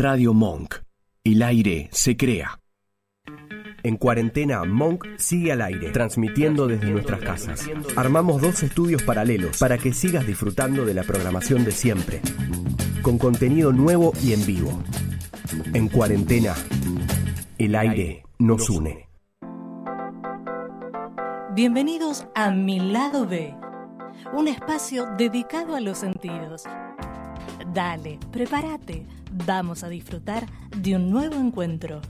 Radio Monk. El aire se crea. En cuarentena, Monk sigue al aire, transmitiendo desde nuestras casas. Armamos dos estudios paralelos para que sigas disfrutando de la programación de siempre, con contenido nuevo y en vivo. En cuarentena, el aire nos une. Bienvenidos a Mi Lado B, un espacio dedicado a los sentidos. Dale, prepárate, vamos a disfrutar de un nuevo encuentro.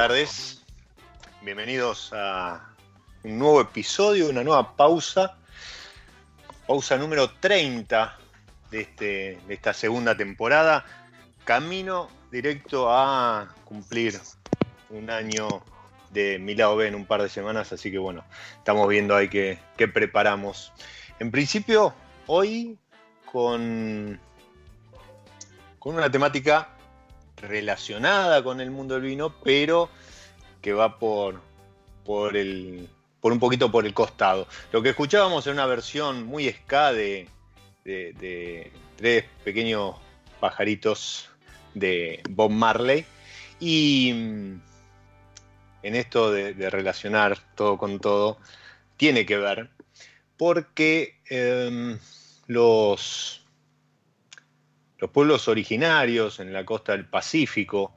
Tardes, bienvenidos a un nuevo episodio, una nueva pausa, pausa número 30 de, este, de esta segunda temporada, camino directo a cumplir un año de mi lado B en un par de semanas, así que bueno, estamos viendo ahí qué, qué preparamos. En principio, hoy con, con una temática relacionada con el mundo del vino, pero que va por, por, el, por un poquito por el costado. Lo que escuchábamos en una versión muy ska de, de, tres pequeños pajaritos de Bob Marley. Y mm, en esto de, relacionar todo con todo, tiene que ver, porque em, los, los pueblos originarios en la costa del Pacífico,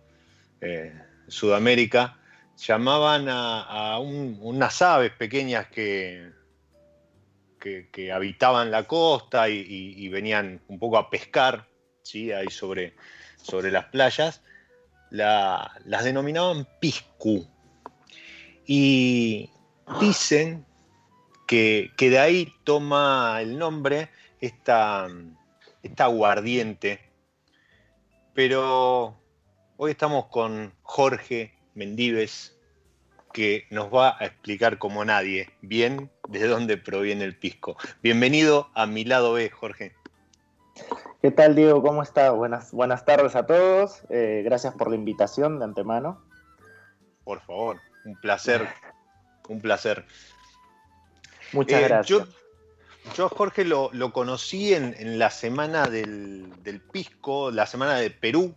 eh, Sudamérica, llamaban a, unas aves pequeñas que, habitaban la costa y, venían un poco a pescar, ¿sí? ahí sobre, sobre las playas, las denominaban piscu. Y dicen que, que de ahí toma el nombre esta está aguardiente. Pero hoy estamos con Jorge Mendives, que nos va a explicar como nadie bien de dónde proviene el pisco. Bienvenido a mi lado B, Jorge. ¿Qué tal, Diego? ¿Cómo está? Buenas, buenas tardes a todos. Eh, gracias por la invitación de antemano. Por favor, un placer, un placer. Muchas eh, gracias. Yo, Jorge, lo, conocí en, la semana del, Pisco, la semana de Perú.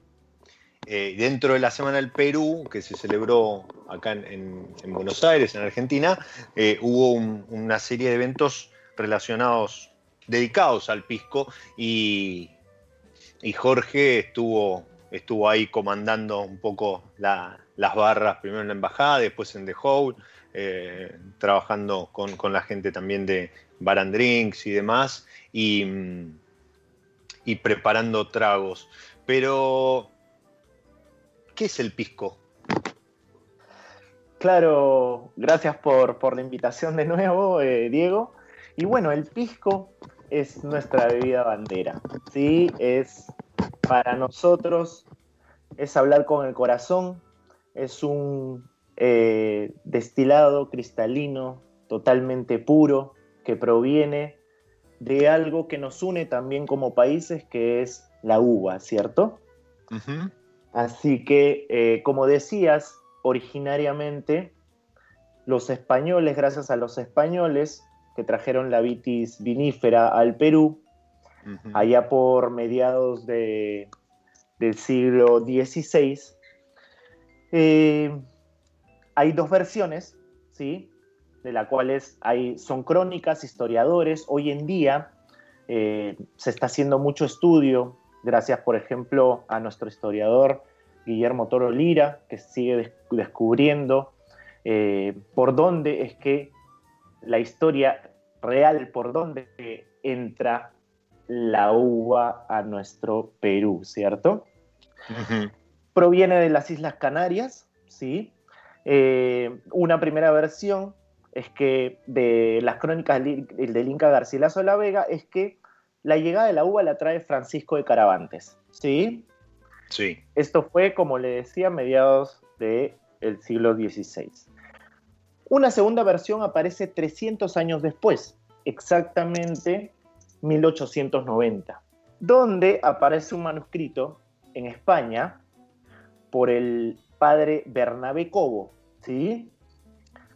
Eh, dentro de la semana del Perú, que se celebró acá en, Buenos Aires, en Argentina, eh, hubo una serie de eventos relacionados, dedicados al Pisco, y, Jorge estuvo, estuvo ahí comandando un poco las barras, primero en la embajada, después en The Hole, eh, trabajando con, la gente también de Bar and Drinks y demás, y, preparando tragos. Pero, ¿qué es el pisco? Claro, gracias por, la invitación de nuevo, eh, Diego. Y bueno, el pisco es nuestra bebida bandera, ¿sí? Es para nosotros, es hablar con el corazón, es un eh, destilado cristalino, totalmente puro, que proviene de algo que nos une también como países, que es la uva, ¿cierto? Así que, eh, como decías, originariamente los españoles, gracias a los españoles que trajeron la vitis vinífera al Perú, allá por mediados de, del siglo XVI, eh, hay dos versiones, ¿sí? De las cuales hay, son crónicas, historiadores. Hoy en día eh, se está haciendo mucho estudio, gracias, por ejemplo, a nuestro historiador Guillermo Toro Lira, que sigue descubriendo eh, por dónde es que la historia real, por dónde entra la uva a nuestro Perú, ¿cierto? Proviene de las Islas Canarias, ¿sí? Eh, una primera versión es que de las crónicas del, Inca Garcilaso de la Vega es que la llegada de la uva la trae Francisco de Caravantes. ¿Sí? Sí. Esto fue, como le decía, a mediados del siglo XVI. Una segunda versión aparece 300 años después, exactamente 1890, donde aparece un manuscrito en España por el padre Bernabé Cobo, ¿sí?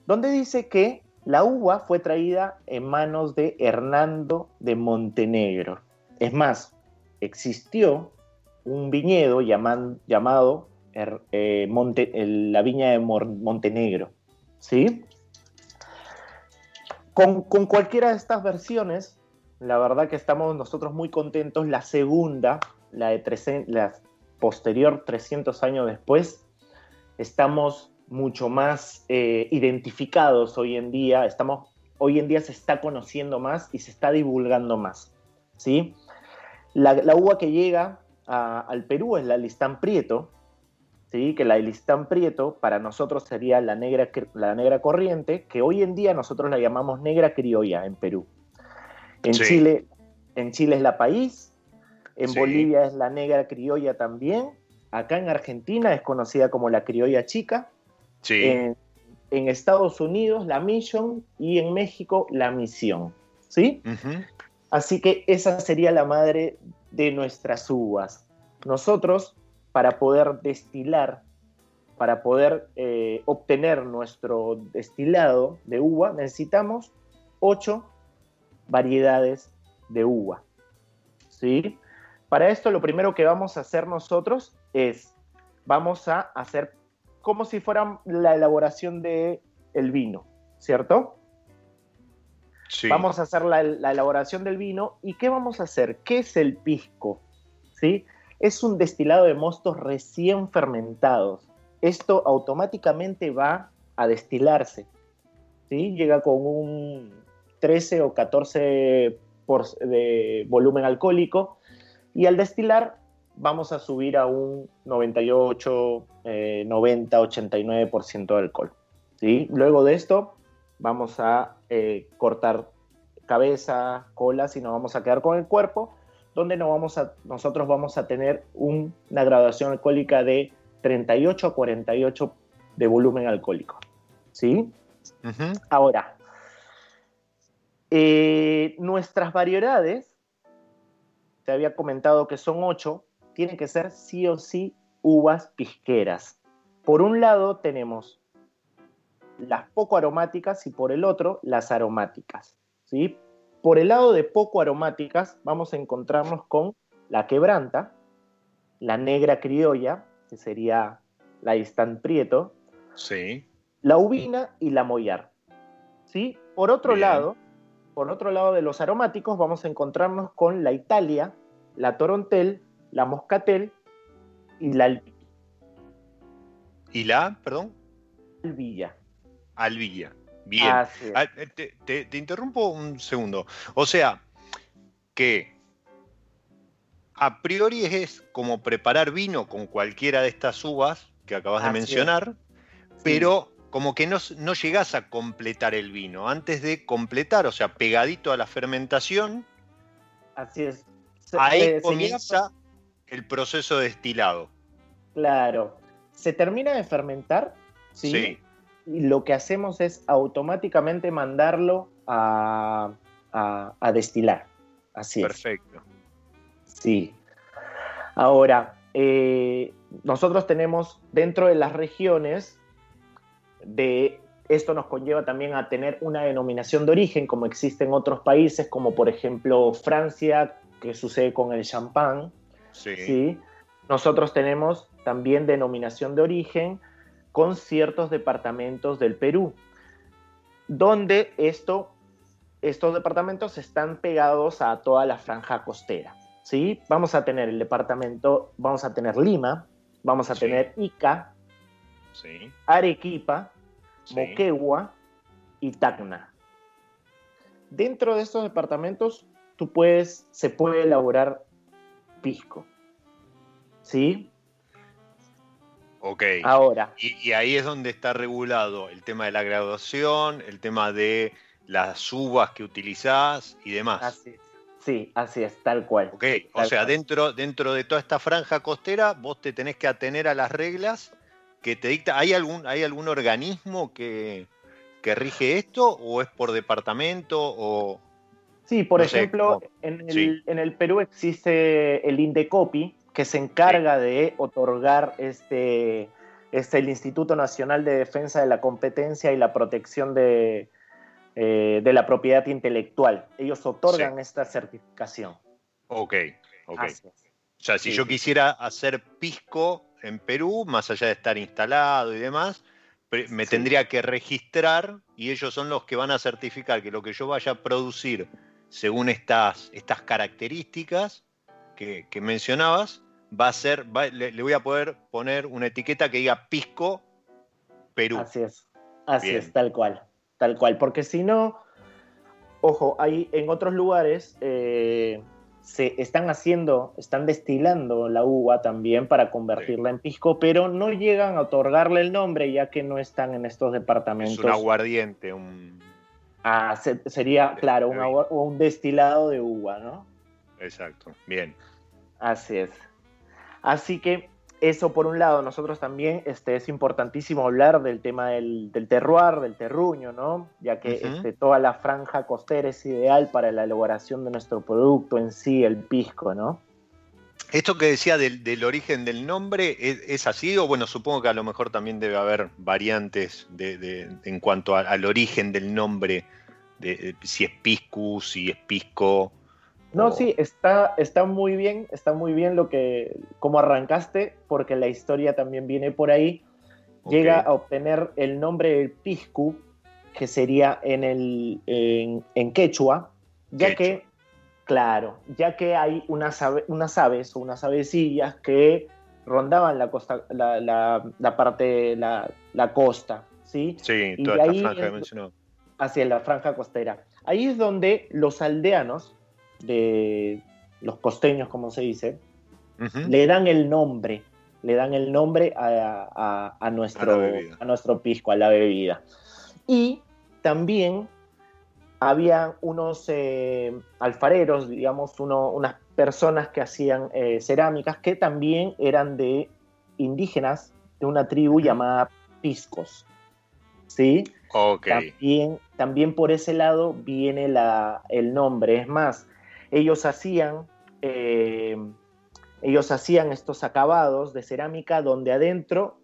Donde dice que la uva fue traída en manos de Hernando de Montenegro. Es más, existió un viñedo llamado eh, la viña de Montenegro. ¿Sí? Con, cualquiera de estas versiones, la verdad que estamos nosotros muy contentos. La segunda, la de la posterior 300 años después, estamos mucho más eh, identificados hoy en día, estamos, hoy en día se está conociendo más y se está divulgando más. ¿sí? La, uva que llega al Perú es la Listán Prieto, ¿sí? que la Listán Prieto para nosotros sería la negra, la negra corriente, que hoy en día nosotros la llamamos negra criolla en Perú. En, Chile, en Chile es la país, en Bolivia es la negra criolla también, acá en Argentina es conocida como la criolla chica, en, Estados Unidos la Mission y en México la Misión. ¿Sí? Así que esa sería la madre de nuestras uvas. Nosotros, para poder destilar, para poder eh, obtener nuestro destilado de uva, necesitamos ocho variedades de uva. ¿Sí? Para esto lo primero que vamos a hacer nosotros es, vamos a hacer como si fuera la elaboración de el vino, ¿cierto? Sí. Vamos a hacer la, elaboración del vino y ¿qué vamos a hacer? ¿Qué es el pisco? ¿Sí? Es un destilado de mostos recién fermentados. Esto automáticamente va a destilarse. ¿sí? Llega con un 13 o 14 por, de volumen alcohólico y al destilar vamos a subir a un 98, 90, 89% de alcohol. ¿sí? Luego de esto vamos a eh, cortar cabeza, cola, y nos vamos a quedar con el cuerpo, donde no vamos a, nosotros vamos a tener una graduación alcohólica de 38 a 48 de volumen alcohólico. ¿sí? Ahora, eh, nuestras variedades, te había comentado que son ocho, tienen que ser sí o sí uvas pisqueras. Por un lado tenemos las poco aromáticas y por el otro las aromáticas. ¿sí? Por el lado de poco aromáticas vamos a encontrarnos con la quebranta, la negra criolla, que sería la Istan Prieto, sí. la ubina y la mollar. ¿sí? Por otro lado, por otro lado de los aromáticos vamos a encontrarnos con la Italia, la Torontel, la Moscatel y la ¿Y la, perdón? Albilla. Albilla. Bien. Ah, te, te, interrumpo un segundo. O sea, que a priori es como preparar vino con cualquiera de estas uvas que acabas de mencionar, pero como que no, no llegás a completar el vino. Antes de completar, o sea, pegadito a la fermentación. Así es. ahí comienza el proceso de destilado. Claro. Se termina de fermentar, ¿sí? Y lo que hacemos es automáticamente mandarlo a, destilar. Así es. Perfecto. Sí. Ahora, eh, nosotros tenemos dentro de las regiones de esto nos conlleva también a tener una denominación de origen, como existe en otros países, como por ejemplo Francia, que sucede con el champán. Sí. Nosotros tenemos también denominación de origen con ciertos departamentos del Perú, donde esto, estos departamentos están pegados a toda la franja costera. ¿sí? Vamos a tener el departamento, vamos a tener Lima, vamos a tener Ica, Arequipa, Moquegua y Tacna. Dentro de estos departamentos, tú puedes, se puede elaborar pisco. ¿Sí? Ok. Ahora. Y, ahí es donde está regulado el tema de la graduación, el tema de las uvas que utilizás y demás. Así Sí, así es, tal cual. Ok, o sea, dentro, dentro de toda esta franja costera, vos te tenés que atener a las reglas que te dicta. ¿Hay algún, hay algún organismo que, rige esto o es por departamento o...? Sí, por ejemplo, en, el, en, el, Perú existe el INDECOPI, que se encarga de otorgar este, este, el Instituto Nacional de Defensa de la Competencia y la Protección de, eh, de la Propiedad Intelectual. Ellos otorgan esta certificación. Ok, ok. O sea, si yo quisiera hacer pisco en Perú, más allá de estar instalado y demás, me tendría que registrar y ellos son los que van a certificar que lo que yo vaya a producir según estas, estas características que, mencionabas, va a ser, le, voy a poder poner una etiqueta que diga Pisco Perú. Así es, así es, tal cual, tal cual, porque si no, ojo, hay en otros lugares eh, se están haciendo, están destilando la uva también para convertirla en pisco, pero no llegan a otorgarle el nombre ya que no están en estos departamentos. Es un aguardiente, un... Ah, sería, claro, un, un destilado de uva, ¿no? Exacto, bien. Así es. Así que eso por un lado, nosotros también este, es importantísimo hablar del tema del, terroir, del terruño, ¿no? Ya que este, toda la franja costera es ideal para la elaboración de nuestro producto en sí, el pisco, ¿no? Esto que decía del, origen del nombre, ¿es, así? O bueno, supongo que a lo mejor también debe haber variantes en cuanto al origen del nombre, de, si es piscu, si es pisco. No, sí, está, está muy bien, está muy bien lo que, como arrancaste, porque la historia también viene por ahí. Llega a obtener el nombre del Piscu, que sería en, el, en, quechua, ya que, claro, ya que hay unas, unas aves o unas avecillas que rondaban la costa, la, la, parte, la, la, costa, ¿sí? Sí, toda esta franja que mencionó. Hacia la franja costera. Ahí es donde los aldeanos de los costeños, como se dice, le dan el nombre, le dan el nombre a, nuestro, a, nuestro pisco, a la bebida. Y también había unos eh, alfareros, digamos, unas personas que hacían eh, cerámicas que también eran de indígenas de una tribu llamada Piscos. ¿sí? Ok. También, también por ese lado viene la, el nombre. Es más, ellos hacían, eh, ellos hacían estos acabados de cerámica donde adentro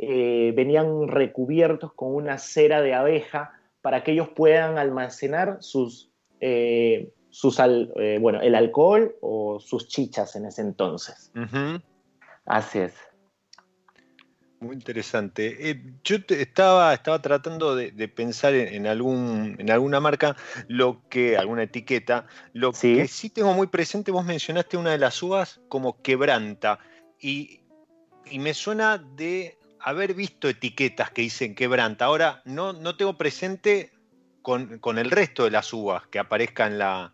venían recubiertos con una cera de abeja para que ellos puedan almacenar sus, eh, sus bueno, el alcohol o sus chichas en ese entonces. Así es. Muy interesante. Eh, yo estaba, estaba tratando de, pensar en, algún, en alguna marca, lo que, alguna etiqueta. Lo que sí tengo muy presente, vos mencionaste una de las uvas como quebranta. Y, me suena de haber visto etiquetas que dicen quebranta. Ahora, no, no tengo presente con, el resto de las uvas que aparezca en la,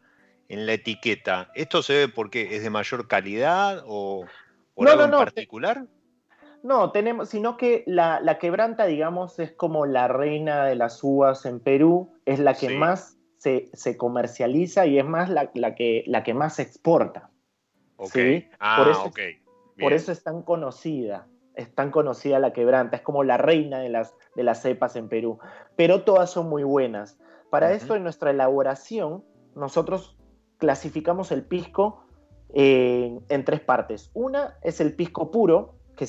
en la etiqueta. ¿Esto se ve porque es de mayor calidad o por algo en particular? No, tenemos, sino que la, quebranta, digamos, es como la reina de las uvas en Perú, es la que más se, comercializa y es más la, que, la que más se exporta. ¿sí? Ah, por, eso, por eso es tan conocida, es tan conocida la quebranta, es como la reina de las, de las cepas en Perú, pero todas son muy buenas. Para esto, en nuestra elaboración, nosotros clasificamos el pisco en tres partes. Una es el pisco puro, que,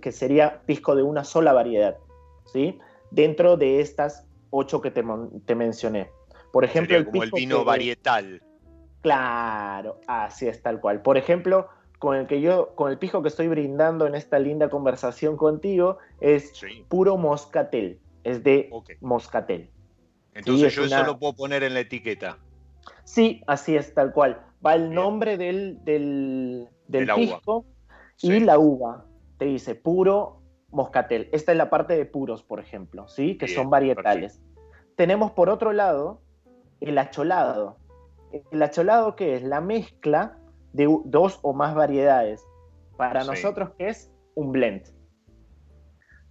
que sería pisco de una sola variedad, ¿sí? Dentro de estas ocho que te, te mencioné. Por ejemplo, el, como el vino varietal. Claro, así es tal cual. Por ejemplo, con el que yo, con el pisco que estoy brindando en esta linda conversación contigo, es puro moscatel, es de moscatel. Entonces yo eso lo puedo poner en la etiqueta. Sí, así es tal cual. Va el nombre del, del, pisco y la uva te dice puro moscatel. Esta es la parte de puros, por ejemplo, ¿sí? Que son varietales. Tenemos por otro lado el acholado. El acholado que es la mezcla de dos o más variedades. Para nosotros que es un blend.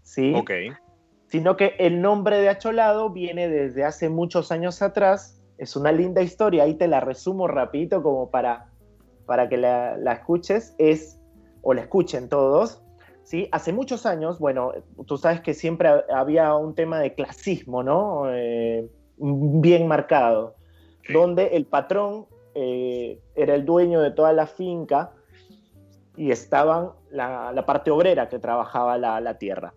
¿Sí? Ok. Sino que el nombre de acholado viene desde hace muchos años atrás. Es una linda historia, ahí te la resumo rapidito como para, para que la, la escuches. Es, o la escuchen todos, ¿sí? Hace muchos años, bueno, tú sabes que siempre había un tema de clasismo, ¿no? Eh, bien marcado, donde el patrón eh, era el dueño de toda la finca y estaban la, parte obrera que trabajaba la, tierra.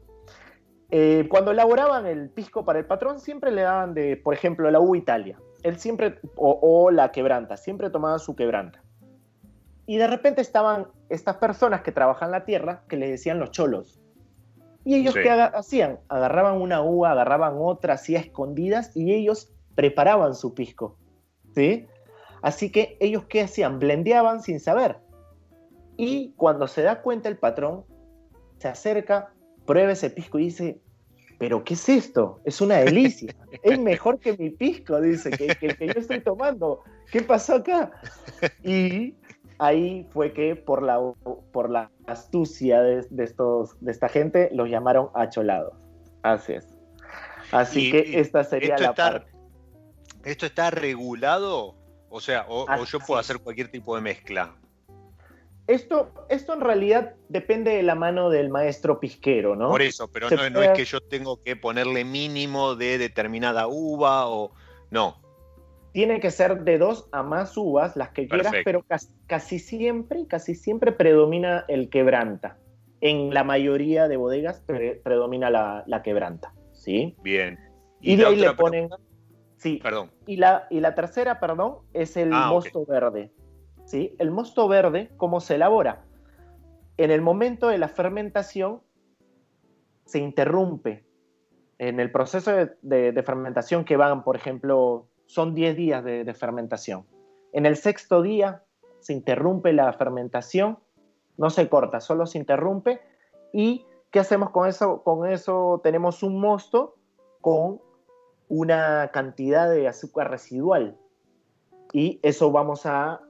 Eh, cuando elaboraban el pisco para el patrón, siempre le daban de, por ejemplo, la uva Italia. Él siempre, o la quebranta, siempre tomaba su quebranta. Y de repente estaban estas personas que trabajan la tierra que les decían los cholos. Y ellos qué hacían? Agarraban una uva, agarraban otra, así a escondidas y ellos preparaban su pisco. ¿Sí? Así que ellos qué hacían? Blendeaban sin saber. Y cuando se da cuenta el patrón, se acerca, prueba ese pisco y dice, pero ¿qué es esto? Es una delicia. es mejor que mi pisco, dice, que, que el que yo estoy tomando. ¿Qué pasó acá? Y ahí fue que por la, por la astucia de, estos, de esta gente los llamaron acholados. Así es. Así que esta sería la parte. ¿Esto está regulado? O sea, o, yo puedo hacer cualquier tipo de mezcla. Esto, esto en realidad depende de la mano del maestro pisquero, ¿no? Por eso, pero no, no, es que yo tengo que ponerle mínimo de determinada uva o. No tiene que ser de dos a más uvas, las que quieras, pero casi, siempre, casi siempre predomina el quebranta. En la mayoría de bodegas predomina la, quebranta, ¿sí? Bien. Y, de ahí le ponen... Sí. Perdón. Y la, y la tercera, perdón, es el ah, mosto verde. ¿Sí? El mosto verde, ¿cómo se elabora? En el momento de la fermentación se interrumpe. En el proceso de fermentación que van, por ejemplo, son 10 días de, fermentación. En el sexto día se interrumpe la fermentación, no se corta, solo se interrumpe. ¿Y qué hacemos con eso? Con eso tenemos un mosto con una cantidad de azúcar residual. Y eso vamos a,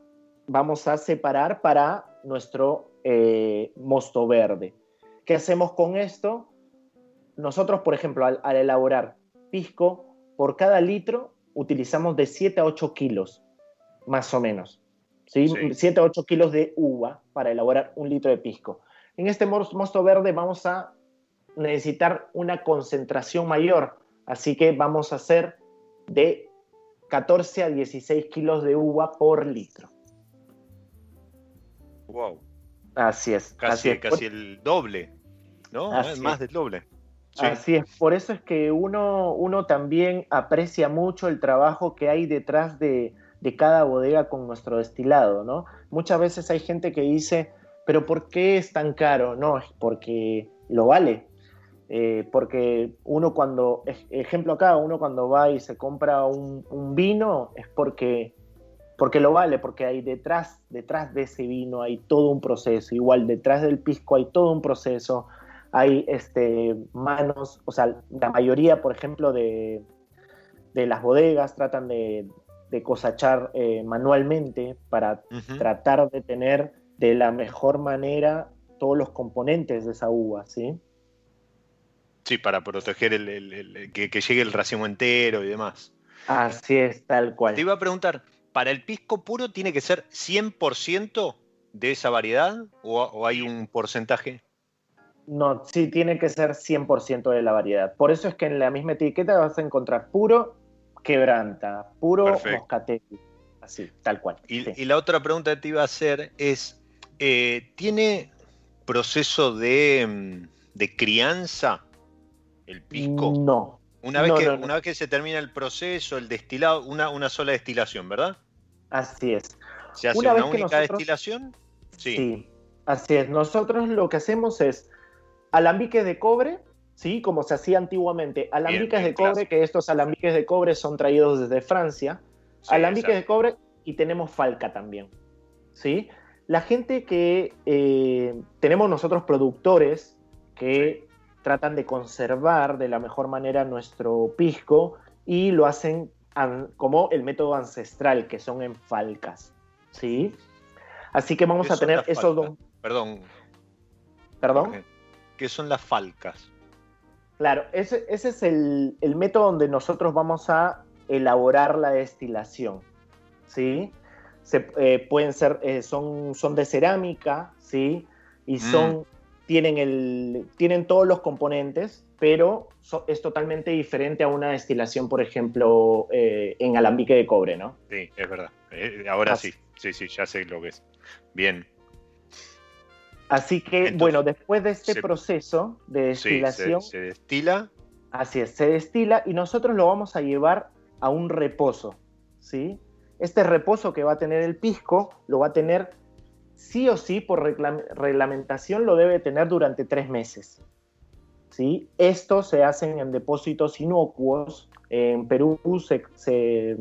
vamos a separar para nuestro eh, mosto verde. ¿Qué hacemos con esto? Nosotros, por ejemplo, al, al elaborar pisco, por cada litro utilizamos de 7 a 8 kilos, más o menos. ¿sí? 7 a 8 kilos de uva para elaborar un litro de pisco. En este mosto verde vamos a necesitar una concentración mayor, Así que vamos a hacer de 14 a 16 kilos de uva por litro. Wow. Así es. Casi, así casi el doble, ¿no? Así Más del doble. Sí. Así es, por eso es que uno, uno también aprecia mucho el trabajo que hay detrás de, de cada bodega con nuestro destilado, ¿no? Muchas veces hay gente que dice, pero ¿por qué es tan caro? No, es porque lo vale. Eh, porque uno cuando, ej- ejemplo acá, uno cuando va y se compra un, un vino es porque, porque lo vale, porque hay detrás, detrás de ese vino hay todo un proceso, igual detrás del pisco hay todo un proceso, hay este, manos, o sea, la mayoría, por ejemplo, de, de las bodegas tratan de, de cosechar eh, manualmente para tratar de tener de la mejor manera todos los componentes de esa uva, ¿sí? Sí, para proteger el, el- el- que, que llegue el racimo entero y demás. Así es, tal cual. Te iba a preguntar, ¿para el pisco puro tiene que ser 100% de esa variedad o, o hay un porcentaje? No, sí tiene que ser 100% de la variedad. Por eso es que en la misma etiqueta vas a encontrar puro quebranta, puro moscatel. Así, tal cual. Y, sí. y la otra pregunta que te iba a hacer es, eh, ¿tiene proceso de, mm, de crianza el pisco? No. Una vez, no, que, no, no. una vez que se termina el proceso, el destilado, una, una sola destilación, ¿verdad? Así es. ¿Se hace Una una, única nosotros- destilación? Sí. Sí, así es. Nosotros lo que hacemos es alambiques de cobre, ¿sí? Como se hacía antiguamente. Alambiques bien, de cobre, clásico. que estos alambiques de cobre son traídos desde Francia. Sí, alambiques de cobre y tenemos falca también, ¿sí? La gente que eh, tenemos nosotros productores que tratan de conservar de la mejor manera nuestro pisco y lo hacen como el método ancestral, que son en falcas, ¿sí? Así que vamos ¿Qué a tener esos dos... Perdón, ¿Perdón? ¿Qué son las falcas? Claro, ese, ese es el, el método donde nosotros vamos a elaborar la destilación, ¿sí? Se, eh, pueden ser, eh, son, son de cerámica, ¿sí? Y son, tienen, el, tienen todos los componentes, pero so- es totalmente diferente a una destilación, por ejemplo, eh, en alambique de cobre, ¿no? Sí, es verdad. Eh, ahora Así. sí, sí, sí, ya sé lo que es. Bien, Así que, Entonces, bueno, después de este se- proceso de sí, se, destilación, se destila. Así es, se destila y nosotros lo vamos a llevar a un reposo, ¿sí? Este reposo que va a tener el pisco lo va a tener sí o sí por regla- reglamentación lo debe tener durante tres meses, ¿sí? Esto se hacen en depósitos inocuos. En Perú se, se,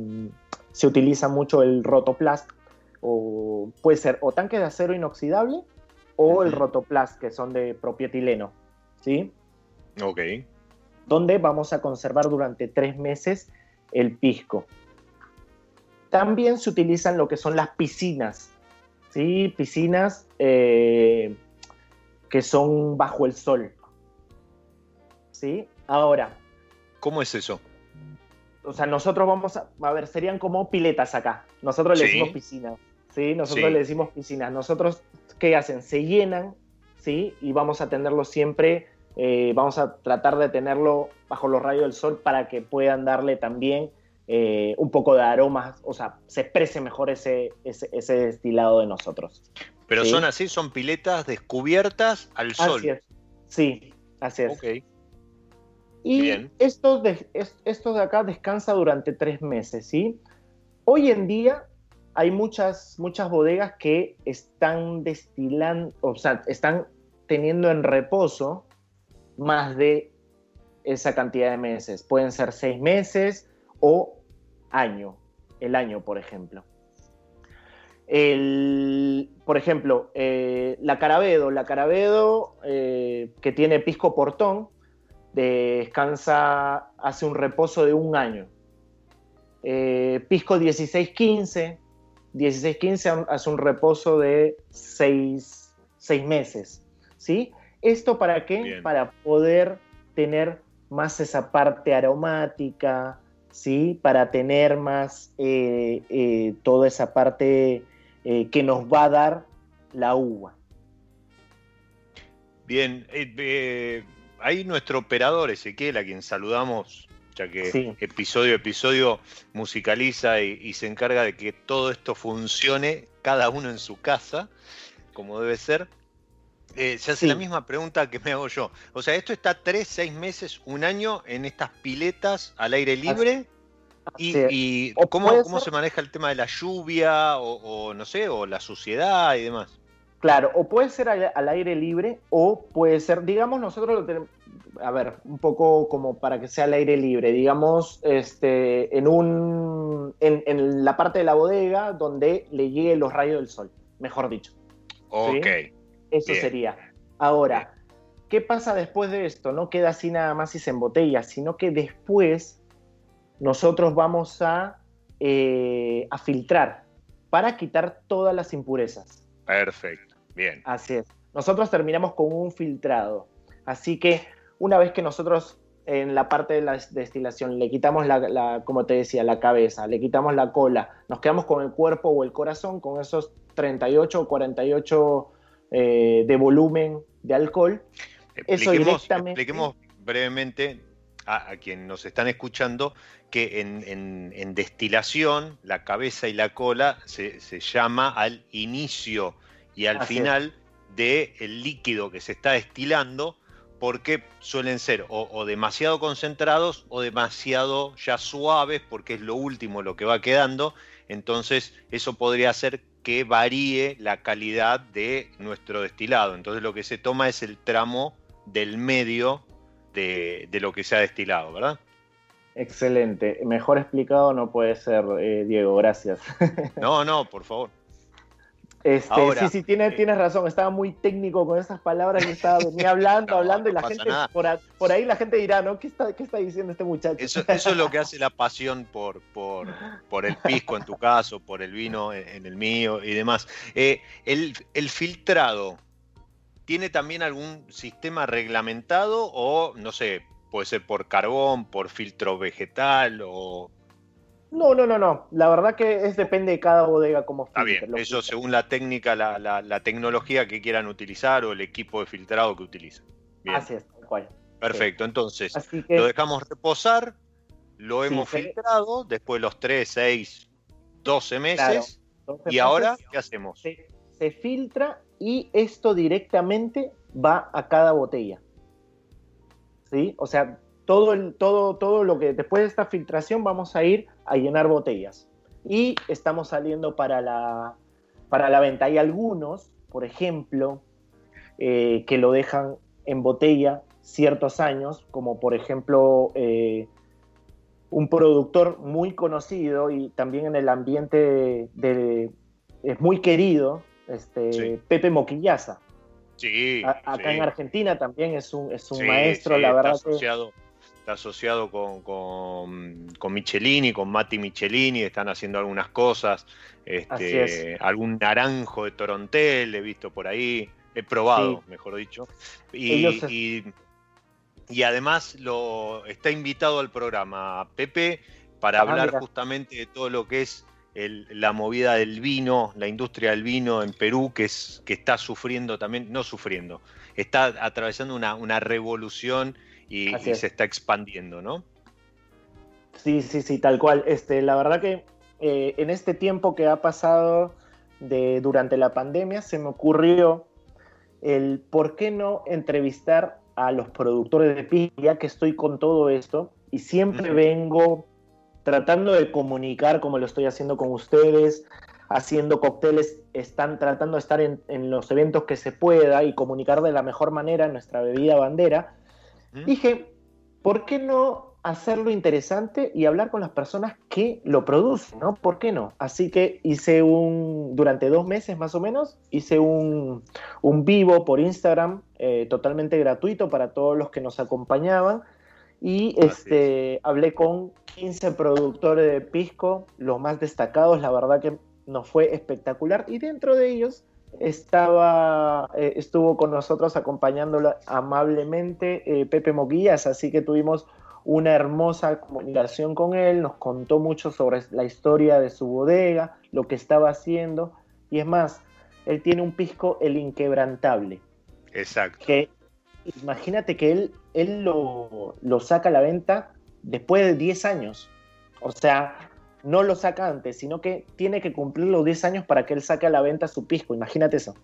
se utiliza mucho el rotoplast o puede ser o tanque de acero inoxidable o el rotoplast que son de propietileno, ¿sí? Ok. donde vamos a conservar durante tres meses el pisco. También se utilizan lo que son las piscinas, ¿sí? Piscinas eh, que son bajo el sol, ¿sí? Ahora, ¿Cómo es eso? o sea, nosotros vamos a, a ver, serían como piletas acá. Nosotros le Sí. decimos piscinas, ¿sí? Nosotros Sí. le decimos piscinas. Nosotros, ¿qué hacen? Se llenan, ¿sí? Y vamos a tenerlo siempre, eh, vamos a tratar de tenerlo bajo los rayos del sol para que puedan darle también eh, un poco de aromas, o sea, se exprese mejor ese, ese, ese destilado de nosotros. Pero Sí. son así, son piletas descubiertas al sol. Así es. Sí, así es. Y Bien. Esto, de, es- esto de acá descansa durante tres meses, ¿sí? Hoy en día hay muchas, muchas bodegas que están destilando, o sea, están teniendo en reposo más de esa cantidad de meses. Pueden ser seis meses o año, el año, por ejemplo. El, por ejemplo, eh, la Carabedo, la Carabedo eh, que tiene pisco portón, descansa, hace un reposo de un año. Eh, pisco 1615, 1615 hace un reposo de seis, seis meses. ¿sí? ¿Esto para qué? Bien. Para poder tener más esa parte aromática, ¿sí? Para tener más eh, eh, toda esa parte eh, que nos va a dar la uva. Bien. ahí nuestro operador Ezequiel, a quien saludamos ya que episodio a episodio musicaliza y, se encarga de que todo esto funcione cada uno en su casa, como debe ser. Eh, se hace la misma pregunta que me hago yo. O sea, esto está tres, seis meses, un año en estas piletas al aire libre. y, cómo, cómo se maneja el tema de la lluvia o, no sé, o la suciedad y demás. Claro, o puede ser al, aire libre o puede ser, digamos, nosotros lo tenemos, a ver, un poco como para que sea al aire libre, digamos, este, en, un, en, la parte de la bodega donde le lleguen los rayos del sol, mejor dicho. Ok. Eso sería. Ahora, ¿qué pasa después de esto? No queda así nada más y se embotella, sino que después nosotros vamos a, eh, a filtrar para quitar todas las impurezas. Perfecto. Bien. Así es. Nosotros terminamos con un filtrado. Así que una vez que nosotros en la parte de la destilación le quitamos la, como te decía, la cabeza, le quitamos la cola, nos quedamos con el cuerpo o el corazón, con esos 38 o 48 eh, de volumen de alcohol. Expliquemos, eso directamente... expliquemos brevemente a, quien nos están escuchando que en, destilación la cabeza y la cola se, se llama al inicio y al final del el líquido que se está destilando, porque suelen ser o, demasiado concentrados o demasiado ya suaves, porque es lo último lo que va quedando. Entonces eso podría hacer que varíe la calidad de nuestro destilado. Entonces lo que se toma es el tramo del medio de, lo que se ha destilado, ¿verdad? Excelente. Mejor explicado no puede ser, eh, Diego. Gracias. No, no, por favor. Este, sí, sí, tienes, tienes razón, estaba muy técnico con esas palabras y estaba venía hablando, hablando y la gente, por, ahí la gente dirá, ¿no? ¿Qué está, qué está diciendo este muchacho? Eso, eso, es lo que hace la pasión por, por, por, el pisco en tu caso, por el vino en el mío y demás. Eh, el, el filtrado, ¿tiene también algún sistema reglamentado o, no sé, puede ser por carbón, por filtro vegetal o no, no, no, no. La verdad que es depende de cada bodega como Está bien, eso según la técnica, la, tecnología que quieran utilizar o el equipo de filtrado que utilicen. Así es, tal cual. Perfecto, entonces lo dejamos reposar, lo hemos filtrado después de los 3, 6, 12 meses. ¿Y ahora qué hacemos? Se, se filtra y esto directamente va a cada botella. ¿Sí? O sea, todo, el, todo, todo lo que después de esta filtración vamos a ir a llenar botellas. Y estamos saliendo para la, para la venta. Hay algunos, por ejemplo, eh, que lo dejan en botella ciertos años, como por ejemplo eh, un productor muy conocido y también en el ambiente de, es muy querido, este, Pepe Moquillaza. Sí, acá en Argentina también es un, es un maestro, la verdad. Asociado asociado con, con, Michelini, con Mati Michelini, están haciendo algunas cosas. Este, algún naranjo de Torontel he visto por ahí, he probado, mejor dicho. Y, y, además lo, está invitado al programa Pepe para ah, hablar justamente de todo lo que es la movida del vino, la industria del vino en Perú, que, es, que está sufriendo también, no sufriendo, está atravesando una, una revolución y, se está expandiendo, ¿no? Sí, sí, sí, tal cual. Este, la verdad que eh, en este tiempo que ha pasado de, durante la pandemia se me ocurrió el por qué no entrevistar a los productores de pizza, ya que estoy con todo esto y siempre vengo tratando de comunicar como lo estoy haciendo con ustedes, haciendo cócteles, están tratando de estar en, en, los eventos que se pueda y comunicar de la mejor manera nuestra bebida bandera. Dije, ¿por qué no hacerlo interesante y hablar con las personas que lo producen, ¿no? ¿Por qué no? Así que hice un, durante dos meses más o menos, hice un, vivo por Instagram eh, totalmente gratuito para todos los que nos acompañaban y este, hablé con 15 productores de pisco, los más destacados, la verdad que nos fue espectacular y dentro de ellos estaba, eh, estuvo con nosotros acompañándola amablemente eh, Pepe Moquillas, así que tuvimos una hermosa comunicación con él, nos contó mucho sobre la historia de su bodega, lo que estaba haciendo, y es más, él tiene un pisco, el inquebrantable. Exacto. Que imagínate que él, él lo, lo saca a la venta después de 10 años. O sea, no lo saca antes, sino que tiene que cumplir los 10 años para que él saque a la venta su pisco. Imagínate eso.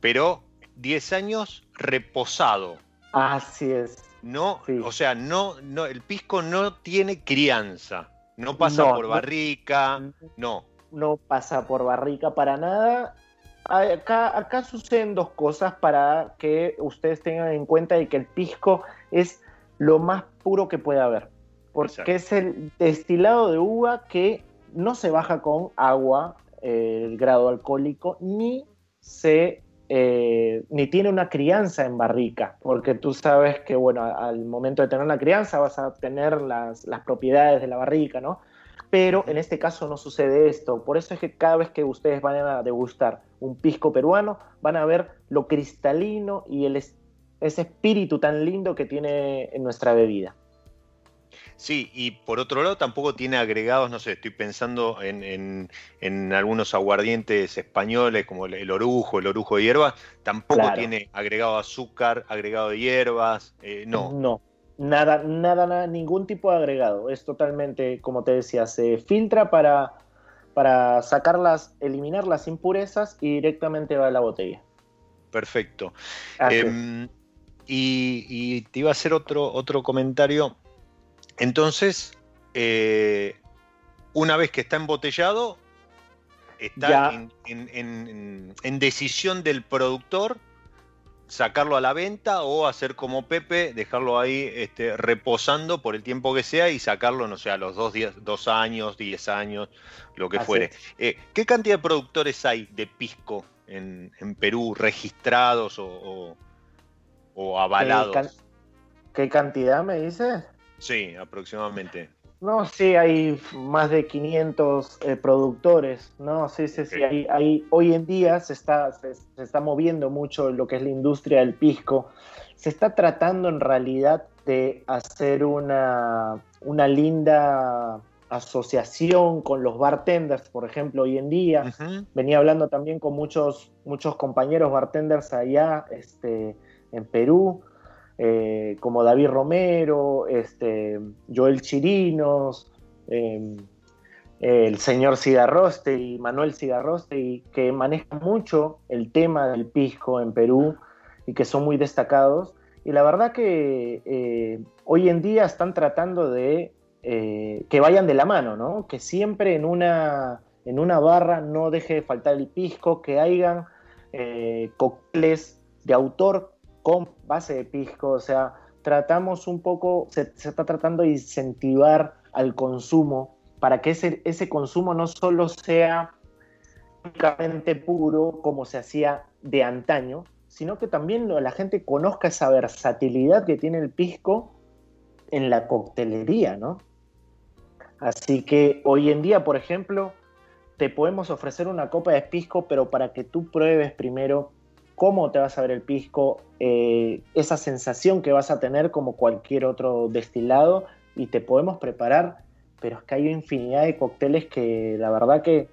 Pero 10 años reposado. Así es. No, o sea, no, no, el pisco no tiene crianza. No pasa por barrica, no. No pasa por barrica para nada. Acá, acá suceden dos cosas para que ustedes tengan en cuenta de que el pisco es lo más puro que puede haber. Porque es el destilado de uva que no se baja con agua, eh, el grado alcohólico, ni se eh, ni tiene una crianza en barrica, porque tú sabes que, bueno, al momento de tener la crianza vas a tener las, propiedades de la barrica, ¿no? Pero en este caso no sucede esto. Por eso es que cada vez que ustedes van a degustar un pisco peruano, van a ver lo cristalino y el, ese espíritu tan lindo que tiene en nuestra bebida. Sí, y por otro lado tampoco tiene agregados, no sé, estoy pensando en, algunos aguardientes españoles como el, orujo, el orujo de hierbas, tampoco tiene agregado azúcar, agregado de hierbas, eh, no. No, nada, nada, nada, ningún tipo de agregado. Es totalmente, como te decía, se filtra para, para sacarlas, eliminar las impurezas y directamente va a la botella. Perfecto. Em, y, y, te iba a hacer otro, otro comentario entonces, eh, una vez que está embotellado, está en, decisión del productor sacarlo a la venta o hacer como Pepe, dejarlo ahí este, reposando por el tiempo que sea y sacarlo, no sé, a los dos, dos años, diez años, lo que fuere. Eh, ¿Qué cantidad de productores hay de pisco en, Perú registrados o, avalados? ¿Qué, cantidad me dices? Sí, aproximadamente. No, sí, hay más de 500 eh, productores, ¿no? Sí, sí, sí. Hay, hoy en día se está, se, está moviendo mucho lo que es la industria del pisco. Se está tratando en realidad de hacer una, una linda asociación con los bartenders, por ejemplo, hoy en día. Venía hablando también con muchos, muchos compañeros bartenders allá este, en Perú. Eh, como David Romero, este, Joel Chirinos, em, el señor Cigarroste y Manuel Cigarroste, y que manejan mucho el tema del pisco en Perú y que son muy destacados. Y la verdad que eh, hoy en día están tratando de eh, que vayan de la mano, ¿no? que siempre en una, en una barra no deje de faltar el pisco, que hayan cócteles de autor con base de pisco, o sea, tratamos un poco, se, está tratando de incentivar al consumo para que ese, ese consumo no solo sea únicamente puro como se hacía de antaño, sino que también la gente conozca esa versatilidad que tiene el pisco en la coctelería, ¿no? Así que hoy en día, por ejemplo, te podemos ofrecer una copa de pisco, pero para que tú pruebes primero cómo te vas a ver el pisco, eh, esa sensación que vas a tener como cualquier otro destilado y te podemos preparar, pero es que hay infinidad de cócteles que la verdad que,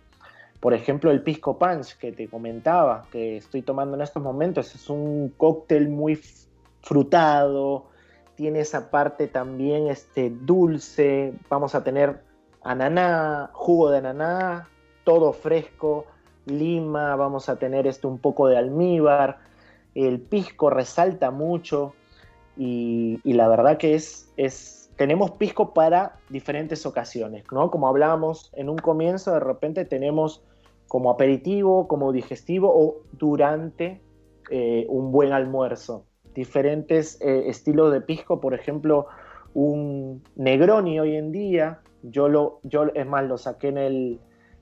por ejemplo, el pisco punch que te comentaba, que estoy tomando en estos momentos, es un cóctel muy frutado, tiene esa parte también este, dulce, vamos a tener ananá, jugo de ananá, todo fresco, lima, vamos a tener esto un poco de almíbar, el pisco resalta mucho y, la verdad que es, es, tenemos pisco para diferentes ocasiones, ¿no? Como hablábamos en un comienzo, de repente tenemos como aperitivo, como digestivo o durante eh, un buen almuerzo. Diferentes eh, estilos de pisco, por ejemplo, un Negroni hoy en día, yo, lo, yo es más, lo saqué en el,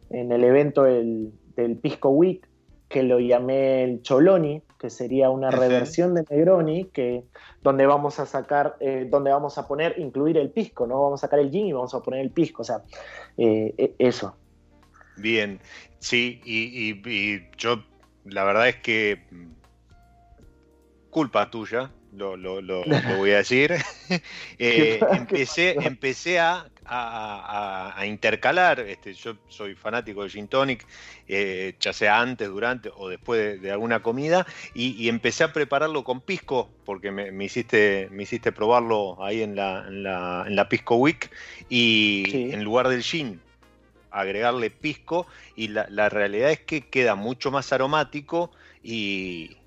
en el evento el, del Pisco Week, que lo llamé el Choloni, que sería una reversión de Negroni, que, donde vamos a sacar, eh, donde vamos a poner, incluir el pisco, ¿no? Vamos a sacar el gin y vamos a poner el pisco, o sea, eh, e, eso. Bien, sí, y, yo, la verdad es que culpa tuya, lo, voy a decir. Eh, empecé, empecé a, intercalar, este, yo soy fanático de Gin Tonic, eh, ya sea antes, durante o después de, alguna comida, y, empecé a prepararlo con pisco, porque me, hiciste, me hiciste probarlo ahí en la, en la, Pisco Week, y en lugar del gin agregarle pisco, y la realidad es que queda mucho más aromático y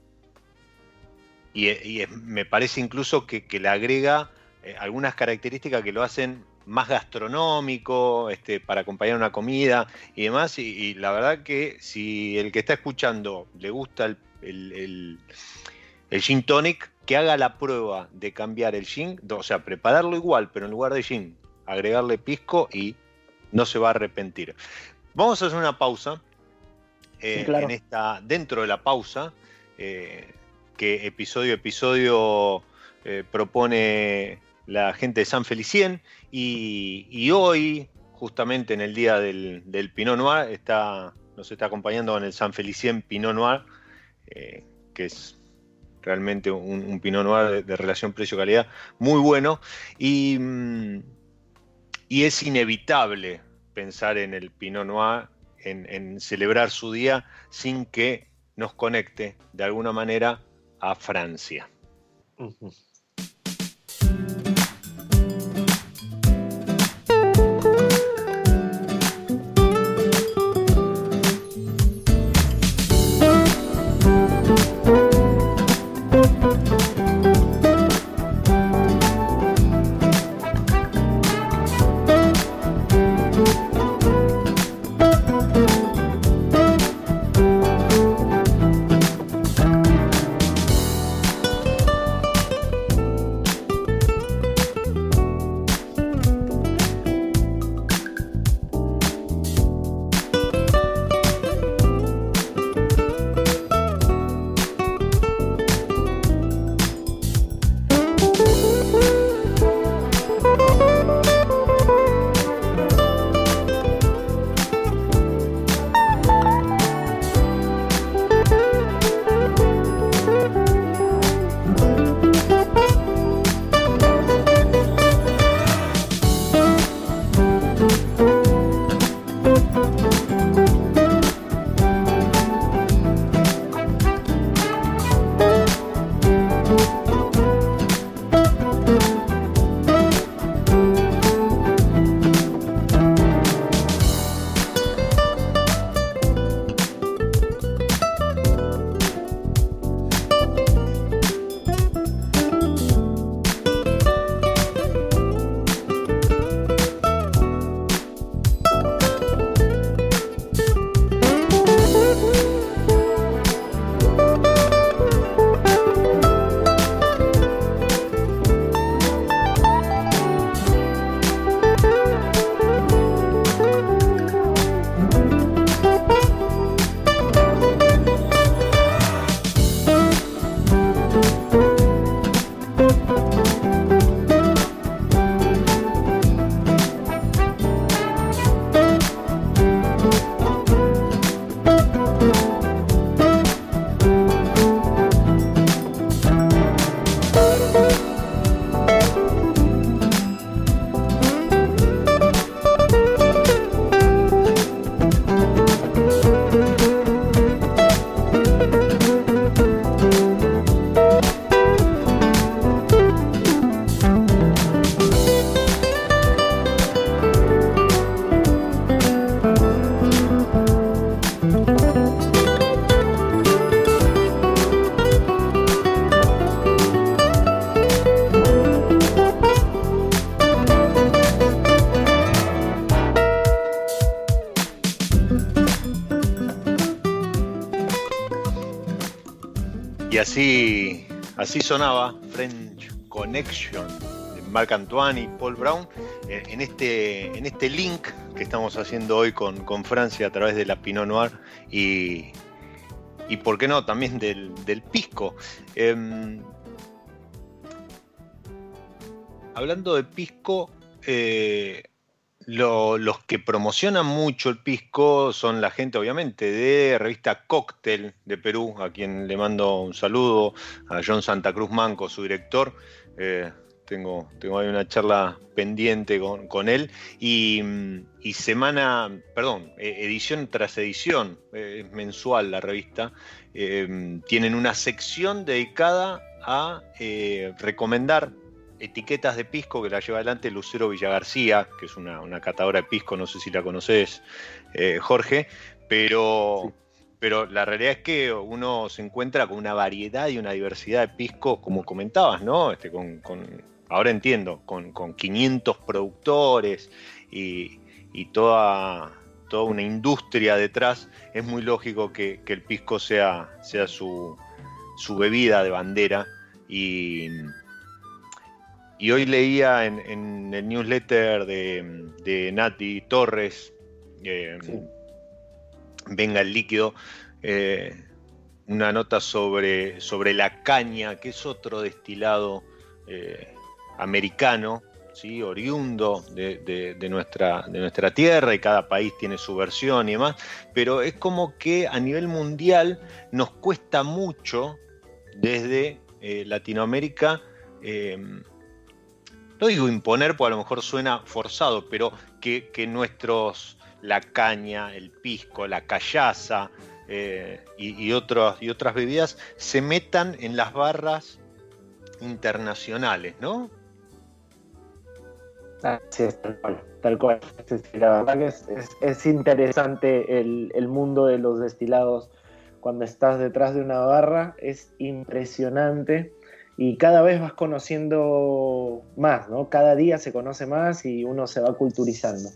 y, me parece incluso que, le agrega eh, algunas características que lo hacen más gastronómico, este, para acompañar una comida y demás. Y, la verdad que si el que está escuchando le gusta el, el, el, gin tonic, que haga la prueba de cambiar el gin, o sea, prepararlo igual, pero en lugar de gin, agregarle pisco y no se va a arrepentir. Vamos a hacer una pausa. Eh, en esta, dentro de la pausa, eh, que episodio a episodio eh, propone la gente de San Felicien y, hoy, justamente en el día del, Pinot Noir, está, nos está acompañando con el San Felicien Pinot Noir, eh, que es realmente un, Pinot Noir de, relación precio-calidad muy bueno. Y, mm, y, es inevitable pensar en el Pinot Noir, en celebrar su día sin que nos conecte de alguna manera a Francia. Así sonaba French Connection de Marc Antoine y Paul Brown eh, en este, en este link que estamos haciendo hoy con, Francia a través de la Pinot Noir y, y por qué no, también del, pisco. Em, hablando de pisco, eh, los que promocionan mucho el pisco son la gente, obviamente, de revista Cóctel de Perú, a quien le mando un saludo, a John Santa Cruz Manco, su director. Eh, tengo, tengo ahí una charla pendiente con, él. Y, semana, perdón, e, edición tras edición, eh, es mensual la revista, eh, tienen una sección dedicada a recomendar etiquetas de pisco que la lleva adelante Lucero Villagarcía, que es una, catadora de pisco, no sé si la conoces, eh, Jorge, pero, pero la realidad es que uno se encuentra con una variedad y una diversidad de piscos, como comentabas, ¿no? Este, con, ahora entiendo, con, 500 productores y, toda, toda una industria detrás, es muy lógico que, el pisco sea, sea su, su bebida de bandera y y hoy leía en, el newsletter de, Nati Torres, eh, Venga el líquido, eh, una nota sobre, sobre la caña, que es otro destilado eh, americano, ¿sí? oriundo de, nuestra, de nuestra tierra y cada país tiene su versión y demás, pero es como que a nivel mundial nos cuesta mucho desde Latinoamérica no digo imponer, porque a lo mejor suena forzado, pero que, nuestros, la caña, el pisco, la callaza eh, y, otras bebidas se metan en las barras internacionales, ¿no? Sí, es, tal cual, tal cual. la verdad que es, interesante el, el, mundo de los destilados cuando estás detrás de una barra, es impresionante y cada vez vas conociendo más, ¿no? Cada día se conoce más y uno se va culturizando.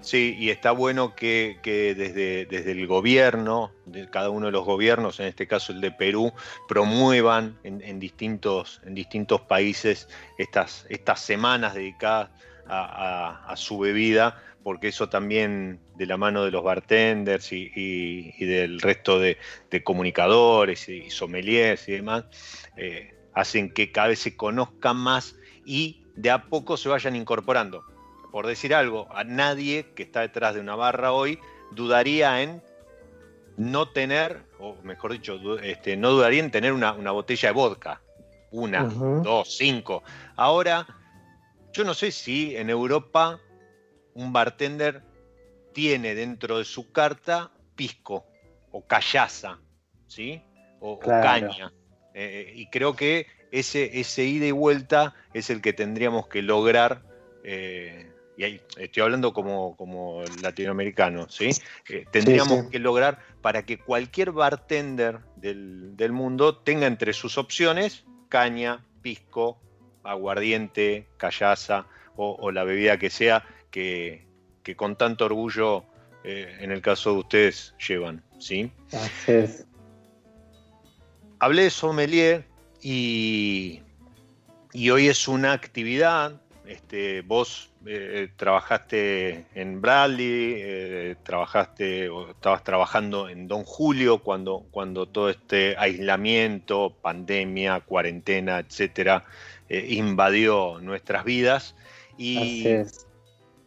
Sí, y está bueno que, desde, desde, el gobierno, de cada uno de los gobiernos, en este caso el de Perú, promuevan en, distintos, en distintos países estas, estas semanas dedicadas a su bebida, porque eso también de la mano de los bartenders y, del resto de, comunicadores y sommeliers y demás, eh, hacen que cada vez se conozcan más y de a poco se vayan incorporando. Por decir algo, a nadie que está detrás de una barra hoy dudaría en no tener, o mejor dicho, este, no dudaría en tener una, botella de vodka. Una, dos, cinco. Ahora, yo no sé si en Europa un bartender tiene dentro de su carta pisco o callaza, ¿sí? O, caña. Eh, y creo que ese, ese ida y vuelta es el que tendríamos que lograr. Eh, y ahí estoy hablando como, como latinoamericano, ¿sí? Eh, tendríamos que lograr para que cualquier bartender del, mundo tenga entre sus opciones caña, pisco, aguardiente, callaza o la bebida que sea que, con tanto orgullo, eh, en el caso de ustedes, llevan. ¿sí? Hablé de sommelier y, y hoy es una actividad. Este, vos eh, trabajaste en Bradley, eh, trabajaste o estabas trabajando en Don Julio cuando, cuando todo este aislamiento, pandemia, cuarentena, etcétera, invadió nuestras vidas. Y,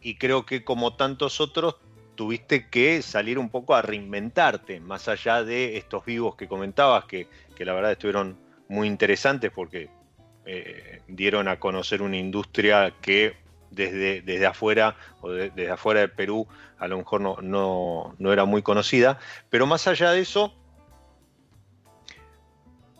y creo que como tantos otros tuviste que salir un poco a reinventarte, más allá de estos vivos que comentabas, que, la verdad estuvieron muy interesantes porque eh, dieron a conocer una industria que desde, desde afuera o desde afuera del Perú a lo mejor no, no, no era muy conocida, pero más allá de eso,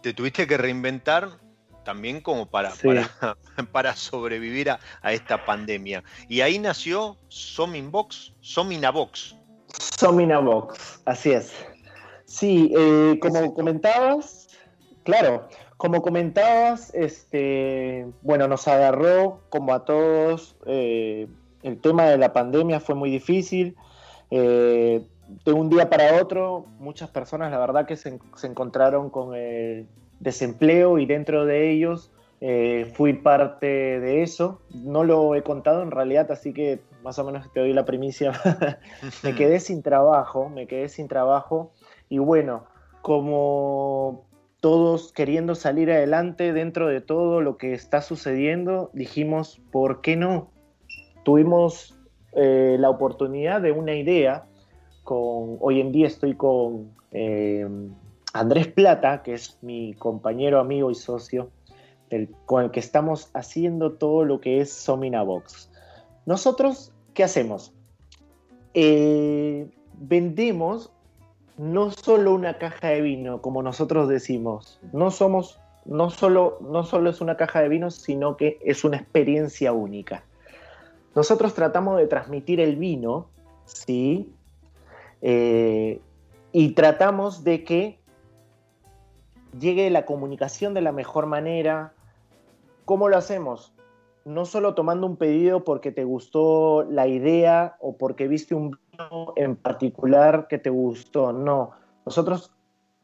te tuviste que reinventar también como para, para, sobrevivir a, esta pandemia. Y ahí nació Sominbox, Sominabox. Sominabox, así es. Sí, eh, como comentabas, claro, como comentabas, este, bueno, nos agarró como a todos, eh, el tema de la pandemia fue muy difícil. Eh, de un día para otro, muchas personas, la verdad, que se, se encontraron con el desempleo y dentro de ellos eh, fui parte de eso. No lo he contado en realidad, así que más o menos te doy la primicia. me quedé sin trabajo, me quedé sin trabajo y bueno, como todos queriendo salir adelante dentro de todo lo que está sucediendo, dijimos, ¿por qué no? tuvimos eh, la oportunidad de una idea con, hoy en día estoy con eh, Andrés Plata, que es mi compañero, amigo y socio, con el que estamos haciendo todo lo que es Somina Box. Nosotros, ¿qué hacemos? Eh, vendemos no solo una caja de vino, como nosotros decimos, no somos, no solo, no solo es una caja de vino, sino que es una experiencia única. Nosotros tratamos de transmitir el vino, ¿sí? Eh, y tratamos de que llegue la comunicación de la mejor manera. ¿Cómo lo hacemos? No solo tomando un pedido porque te gustó la idea o porque viste un vino en particular que te gustó, no. Nosotros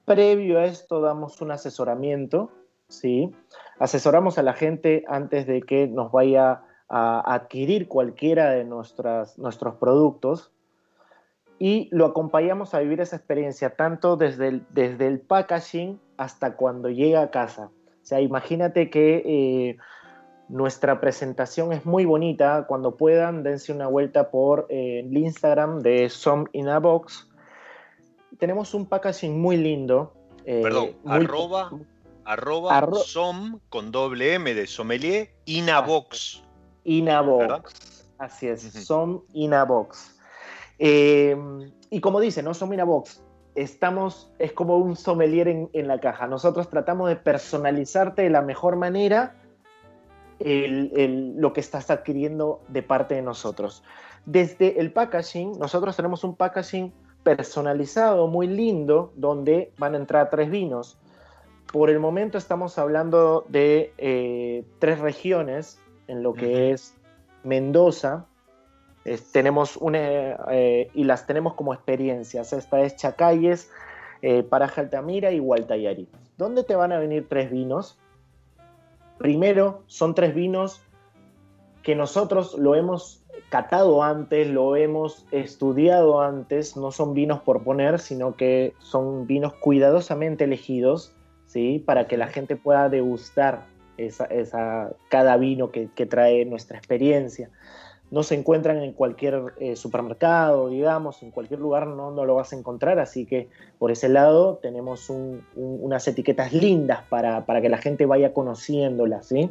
previo a esto damos un asesoramiento, ¿sí? Asesoramos a la gente antes de que nos vaya a adquirir cualquiera de nuestras, nuestros productos y lo acompañamos a vivir esa experiencia tanto desde desde el packaging hasta cuando llega a casa. O sea, imagínate que eh, nuestra presentación es muy bonita. Cuando puedan, dense una vuelta por eh, el Instagram de Some in a Box. Tenemos un packaging muy lindo. Eh, Perdón, arroba, arroba, som con doble M de sommelier, in a box. In a box. Así es, Some in a box. Y como dice, ¿no? Somina Box, estamos, es como un sommelier en, la caja. Nosotros tratamos de personalizarte de la mejor manera lo que estás adquiriendo de parte de nosotros. Desde el packaging, nosotros tenemos un packaging personalizado, muy lindo, donde van a entrar tres vinos. Por el momento estamos hablando de eh, tres regiones, en lo que es Mendoza, tenemos una, eh, y las tenemos como experiencias. Esta es Chacayes, eh, Paraje Altamira y Gualtayari. ¿Dónde te van a venir tres vinos? Primero, son tres vinos que nosotros lo hemos catado antes, lo hemos estudiado antes, no son vinos por poner, sino que son vinos cuidadosamente elegidos, ¿sí? Para que la gente pueda degustar esa, cada vino que, que trae nuestra experiencia no se encuentran en cualquier eh, supermercado, digamos, en cualquier lugar no, no, lo vas a encontrar, así que por ese lado tenemos unas etiquetas lindas para, que la gente vaya conociéndolas, ¿sí?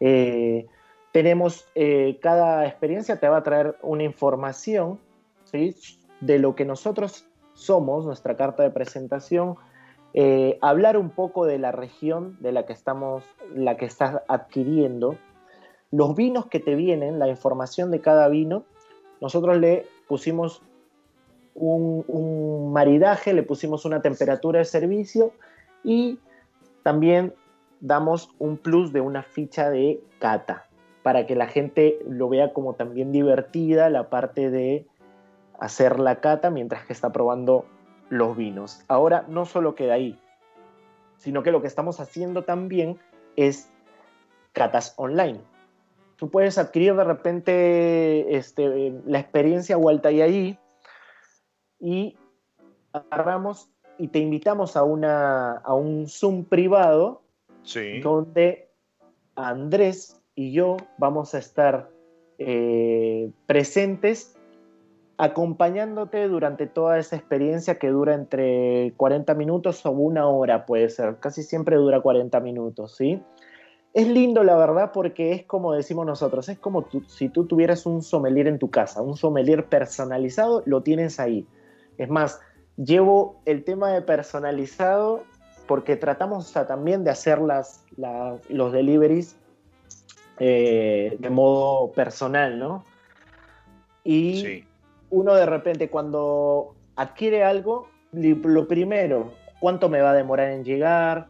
Eh, tenemos, eh, cada experiencia te va a traer una información, ¿sí? De lo que nosotros somos, nuestra carta de presentación, hablar un poco de la región de la que estamos, la que estás adquiriendo, los vinos que te vienen, la información de cada vino, nosotros le pusimos un, maridaje, le pusimos una temperatura de servicio y también damos un plus de una ficha de cata para que la gente lo vea como también divertida la parte de hacer la cata mientras que está probando los vinos. Ahora no solo queda ahí, sino que lo que estamos haciendo también es catas online tú puedes adquirir de repente este, la experiencia ahí y agarramos y te invitamos a, una, a un Zoom privado donde Andrés y yo vamos a estar eh, presentes acompañándote durante toda esa experiencia que dura entre 40 minutos o una hora, puede ser, casi siempre dura 40 minutos, ¿sí? Es lindo, la verdad, porque es como decimos nosotros, es como si tú tuvieras un sommelier en tu casa, un sommelier personalizado, lo tienes ahí. Es más, llevo el tema de personalizado porque tratamos también de hacer las, los deliveries eh, de modo personal, ¿no? Y uno de repente cuando adquiere algo, lo primero, ¿cuánto me va a demorar en llegar?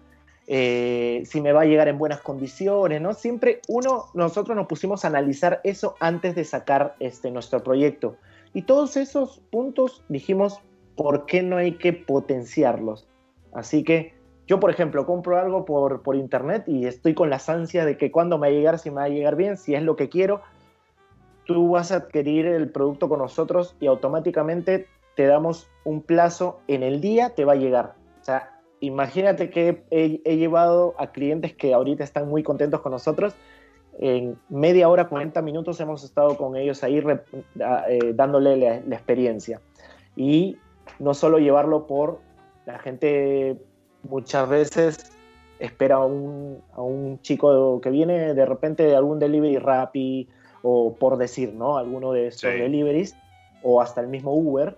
Eh, si me va a llegar en buenas condiciones, ¿no? Siempre uno, nosotros nos pusimos a analizar eso antes de sacar este, nuestro proyecto. Y todos esos puntos dijimos, ¿por qué no hay que potenciarlos? Así que yo, por ejemplo, compro algo por, por internet y estoy con las ansias de que cuando me va a llegar, si me va a llegar bien, si es lo que quiero, tú vas a adquirir el producto con nosotros y automáticamente te damos un plazo en el día, te va a llegar. O sea, imagínate que he, llevado a clientes que ahorita están muy contentos con nosotros. en media hora, 40 minutos hemos estado con ellos ahí eh, dándole la, experiencia. Y no solo llevarlo por, la gente muchas veces espera a un, a un chico que viene de repente de algún delivery Rappi o por decir, ¿no? Alguno de esos deliveries o hasta el mismo Uber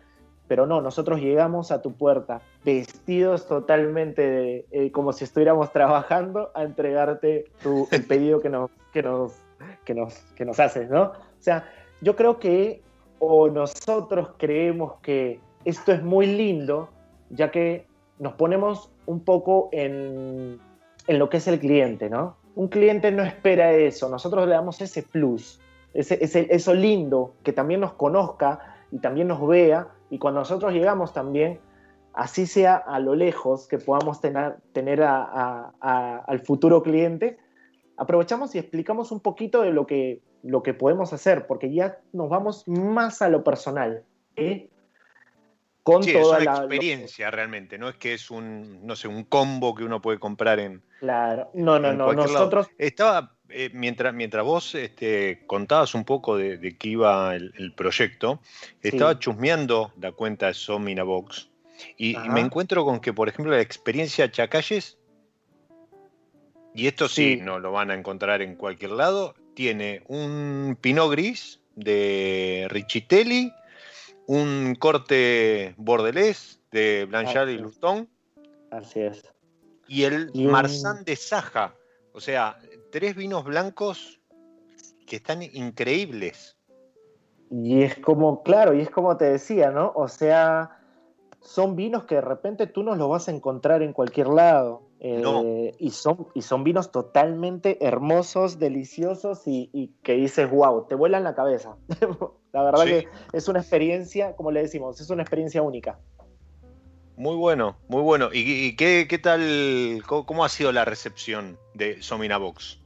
pero no, nosotros llegamos a tu puerta vestidos totalmente eh, como si estuviéramos trabajando a entregarte el pedido que nos, que, nos, que, nos, que nos haces, ¿no? O sea, yo creo que o nosotros creemos que esto es muy lindo, ya que nos ponemos un poco en, en lo que es el cliente, ¿no? Un cliente no espera eso, nosotros le damos ese plus, ese, ese, eso lindo, que también nos conozca y también nos vea y cuando nosotros llegamos también, así sea a lo lejos que podamos tener, tener al futuro cliente, aprovechamos y explicamos un poquito de lo que, lo que podemos hacer, porque ya nos vamos más a lo personal. ¿eh? Con toda es una experiencia realmente, no es que es un, no sé, un combo que uno puede comprar en. Claro, no, no, no. Nosotros. Estaba, eh, mientras, mientras vos este, contabas un poco de, qué iba el, proyecto, estaba chusmeando la cuenta de Somina Box y, me encuentro con que, por ejemplo, la experiencia Chacalles, y esto sí, no lo van a encontrar en cualquier lado, tiene un Pinot Gris de Richitelli, un corte bordelés de Blanchard y Luston. Así es. Y el Marsan de Saja. O sea, tres vinos blancos que están increíbles. Y es como, claro, y es como te decía, ¿no? O sea, son vinos que de repente tú no los vas a encontrar en cualquier lado. Eh, y, son, y son vinos totalmente hermosos, deliciosos y, que dices, wow, te vuelan la cabeza. la verdad que es una experiencia, como le decimos, es una experiencia única. Muy bueno, muy bueno. ¿Y, qué, tal, cómo, ha sido la recepción de Somina Box?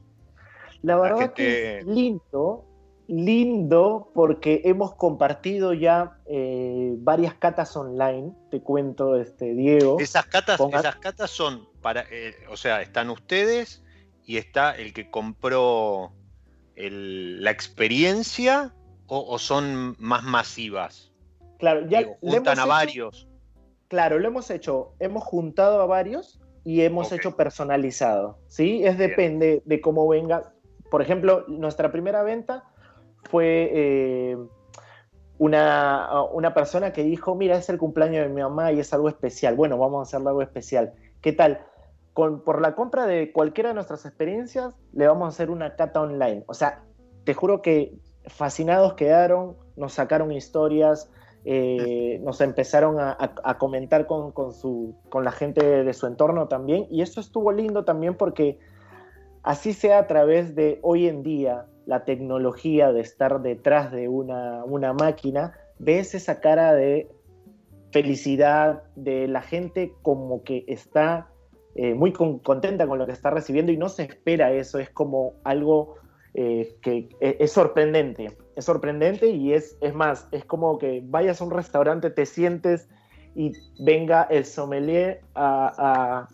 La verdad que es lindo, lindo porque hemos compartido ya eh, varias catas online, te cuento, este, Diego. Esas catas, esas catas son para, eh, o sea, están ustedes y está el que compró la experiencia o, son más masivas. Claro, ya juntan a varios. Claro, lo hemos hecho, hemos juntado a varios y hemos hecho personalizado, ¿sí? Es depende de cómo venga por ejemplo, nuestra primera venta fue eh, una, una, persona que dijo, mira, es el cumpleaños de mi mamá y es algo especial. Bueno, vamos a hacerle algo especial. ¿Qué tal? Con, por la compra de cualquiera de nuestras experiencias, le vamos a hacer una cata online. O sea, te juro que fascinados quedaron, nos sacaron historias, eh, nos empezaron a, comentar con, su, con la gente de su entorno también. Y eso estuvo lindo también porque así sea a través de hoy en día la tecnología de estar detrás de una, máquina, ves esa cara de felicidad de la gente como que está eh, muy contenta con lo que está recibiendo y no se espera eso, es como algo eh, que e, es, sorprendente, es sorprendente y es, es más, es como que vayas a un restaurante, te sientes y venga el sommelier a,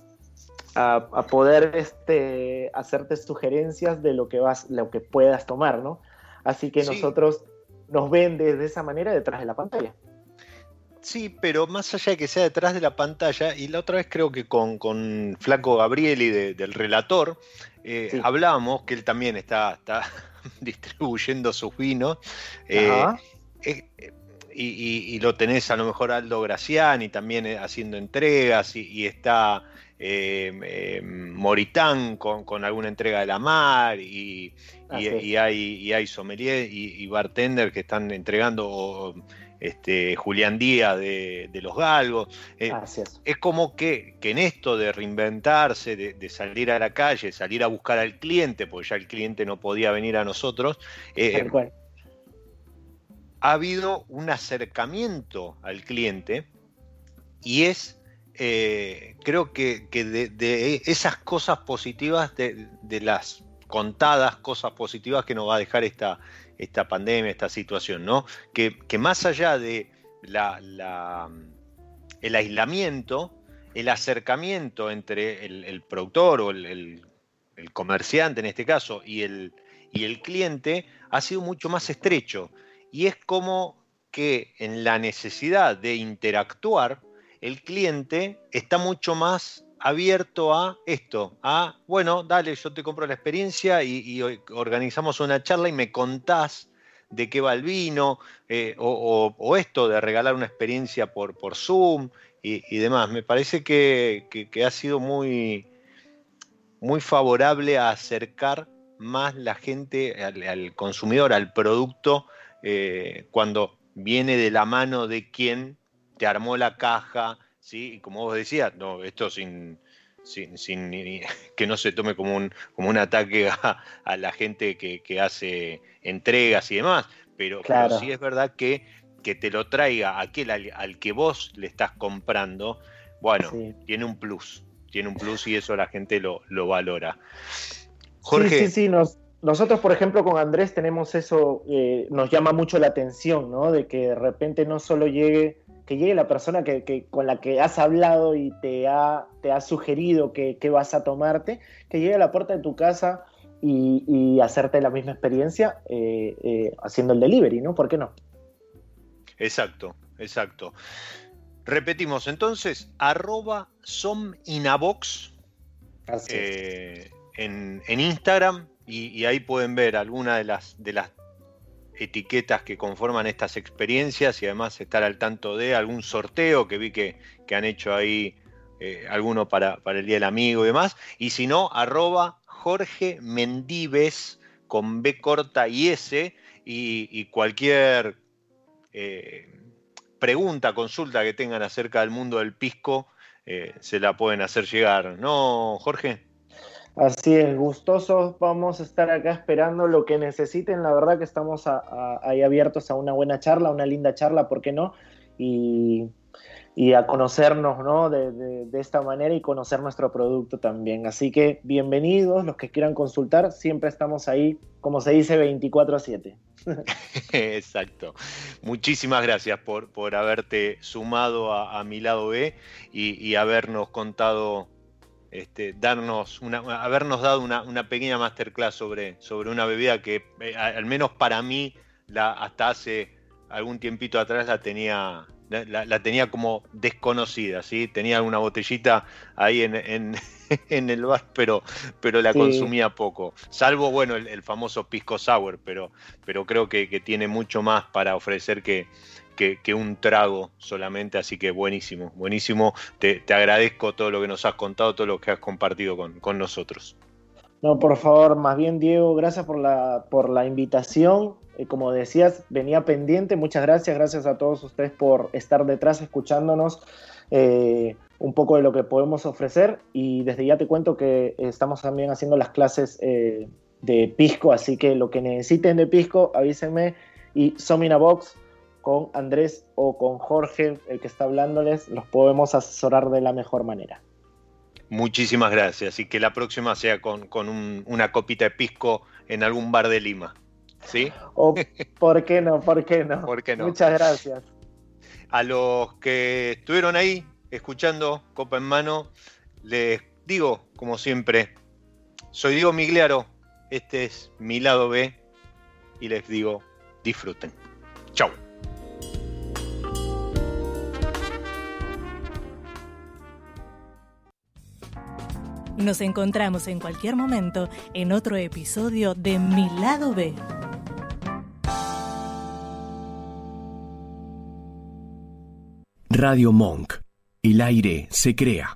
poder este, hacerte sugerencias de lo que, vas, lo que puedas tomar, ¿no? Así que nosotros nos ven de esa manera detrás de la pantalla. Sí, pero más allá de que sea detrás de la pantalla, y la otra vez creo que con, con Flaco Gabrieli del relator, eh, hablábamos que él también está, está distribuyendo sus vinos. Eh, eh, y, lo tenés a lo mejor Aldo Graciani también haciendo entregas y está Em, em, Moritán con, alguna entrega de la mar y, hay, y hay sommelier y, bartender que están entregando este, Julián Díaz de, Los Galgos. Eh, es. como que, en esto de reinventarse, de, salir a la calle, salir a buscar al cliente, porque ya el cliente no podía venir a nosotros, eh, ha habido un acercamiento al cliente y es eh, creo que, de, esas cosas positivas, de, las contadas cosas positivas que nos va a dejar esta, esta pandemia, esta situación, ¿no? Que, más allá de la, el aislamiento, el acercamiento entre el, productor o el, comerciante en este caso y el, y el cliente ha sido mucho más estrecho. Y es como que en la necesidad de interactuar, el cliente está mucho más abierto a esto, a, bueno, dale, yo te compro la experiencia y, organizamos una charla y me contás de qué va el vino, eh, o, esto de regalar una experiencia por, Zoom y, demás. Me parece que, ha sido muy, muy favorable a acercar más la gente al, consumidor, al producto, eh, cuando viene de la mano de quien te armó la caja, ¿sí? Y como vos decías, no, esto sin, sin, que no se tome como un, como un ataque a, la gente que, hace entregas y demás, pero, sí es verdad que, que te lo traiga aquel al, que vos le estás comprando, bueno, tiene un plus, tiene un plus y eso la gente lo, lo valora. Jorge. Sí, sí, sí, nosotros, por ejemplo, con Andrés tenemos eso, eh, nos llama mucho la atención, ¿no? De que de repente no solo llegue que llegue la persona que, con la que has hablado y te ha, te ha sugerido que, vas a tomarte, que llegue a la puerta de tu casa y, hacerte la misma experiencia eh, eh, haciendo el delivery, ¿no? ¿Por qué no? Exacto, exacto. Repetimos entonces, arroba sominabox eh, en, en, Instagram y, y, ahí pueden ver algunas de las, de las etiquetas que conforman estas experiencias y además estar al tanto de algún sorteo que vi que, han hecho ahí eh, alguno para, para, el Día del Amigo y demás. Y si no, arroba Jorge Mendives con B corta y S y, cualquier eh, pregunta, consulta que tengan acerca del mundo del pisco, eh, se la pueden hacer llegar. ¿No, Jorge? Así es, gustosos, vamos a estar acá esperando lo que necesiten, la verdad que estamos ahí abiertos a una buena charla, una linda charla, ¿por qué no? Y, a conocernos ¿no? De, esta manera y conocer nuestro producto también. Así que bienvenidos, los que quieran consultar, siempre estamos ahí, como se dice, 24 a 7. Exacto. Muchísimas gracias por, por haberte sumado a, mi lado B y habernos contado este, darnos una, habernos dado una, pequeña masterclass sobre, sobre una bebida que, eh, al menos para mí, la, hasta hace algún tiempito atrás la tenía, la, tenía como desconocida, ¿sí? Tenía una botellita ahí en, en, el bar, pero, pero la consumía poco. Salvo, bueno, el, famoso Pisco Sour, pero, pero creo que, que tiene mucho más para ofrecer que, que, un trago solamente, así que buenísimo, buenísimo. Te, agradezco todo lo que nos has contado, todo lo que has compartido con, nosotros. No, por favor, más bien Diego, gracias por la, por la invitación. Eh, como decías, venía pendiente. Muchas gracias, gracias a todos ustedes por estar detrás escuchándonos eh, un poco de lo que podemos ofrecer. Y desde ya te cuento que estamos también haciendo las clases eh, de Pisco, así que lo que necesiten de Pisco, avísenme. Y Somina Box, con Andrés o con Jorge, el que está hablándoles, los podemos asesorar de la mejor manera. Muchísimas gracias y que la próxima sea con, una copita de pisco en algún bar de Lima. ¿Sí? O, ¿Por qué no? ¿Por qué no? ¿Por qué no? Muchas gracias. A los que estuvieron ahí escuchando Copa en Mano, les digo, como siempre, soy Diego Migliaro, este es mi lado B y les digo, disfruten. Chau. Nos encontramos en cualquier momento en otro episodio de Mi lado B. Radio Monk. El aire se crea.